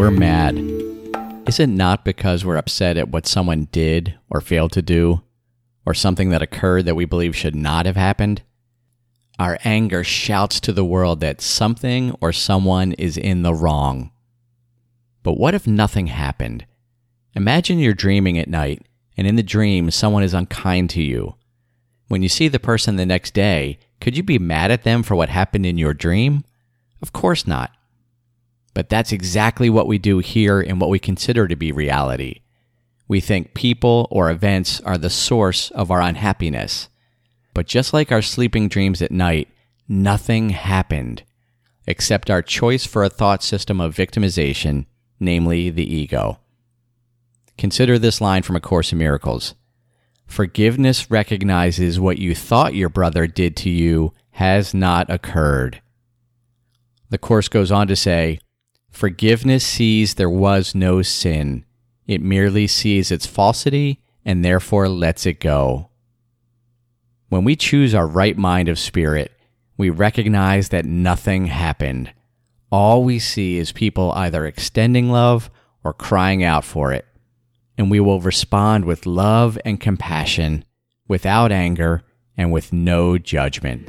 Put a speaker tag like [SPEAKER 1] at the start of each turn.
[SPEAKER 1] we're mad, is it not because we're upset at what someone did or failed to do, or something that occurred that we believe should not have happened? Our anger shouts to the world that something or someone is in the wrong. But what if nothing happened? Imagine you're dreaming at night, and in the dream, someone is unkind to you. When you see the person the next day, could you be mad at them for what happened in your dream? Of course not. But that's exactly what we do here in what we consider to be reality. We think people or events are the source of our unhappiness. But just like our sleeping dreams at night, nothing happened except our choice for a thought system of victimization, namely the ego. Consider this line from A Course in Miracles Forgiveness recognizes what you thought your brother did to you has not occurred. The Course goes on to say, Forgiveness sees there was no sin. It merely sees its falsity and therefore lets it go. When we choose our right mind of spirit, we recognize that nothing happened. All we see is people either extending love or crying out for it. And we will respond with love and compassion, without anger, and with no judgment.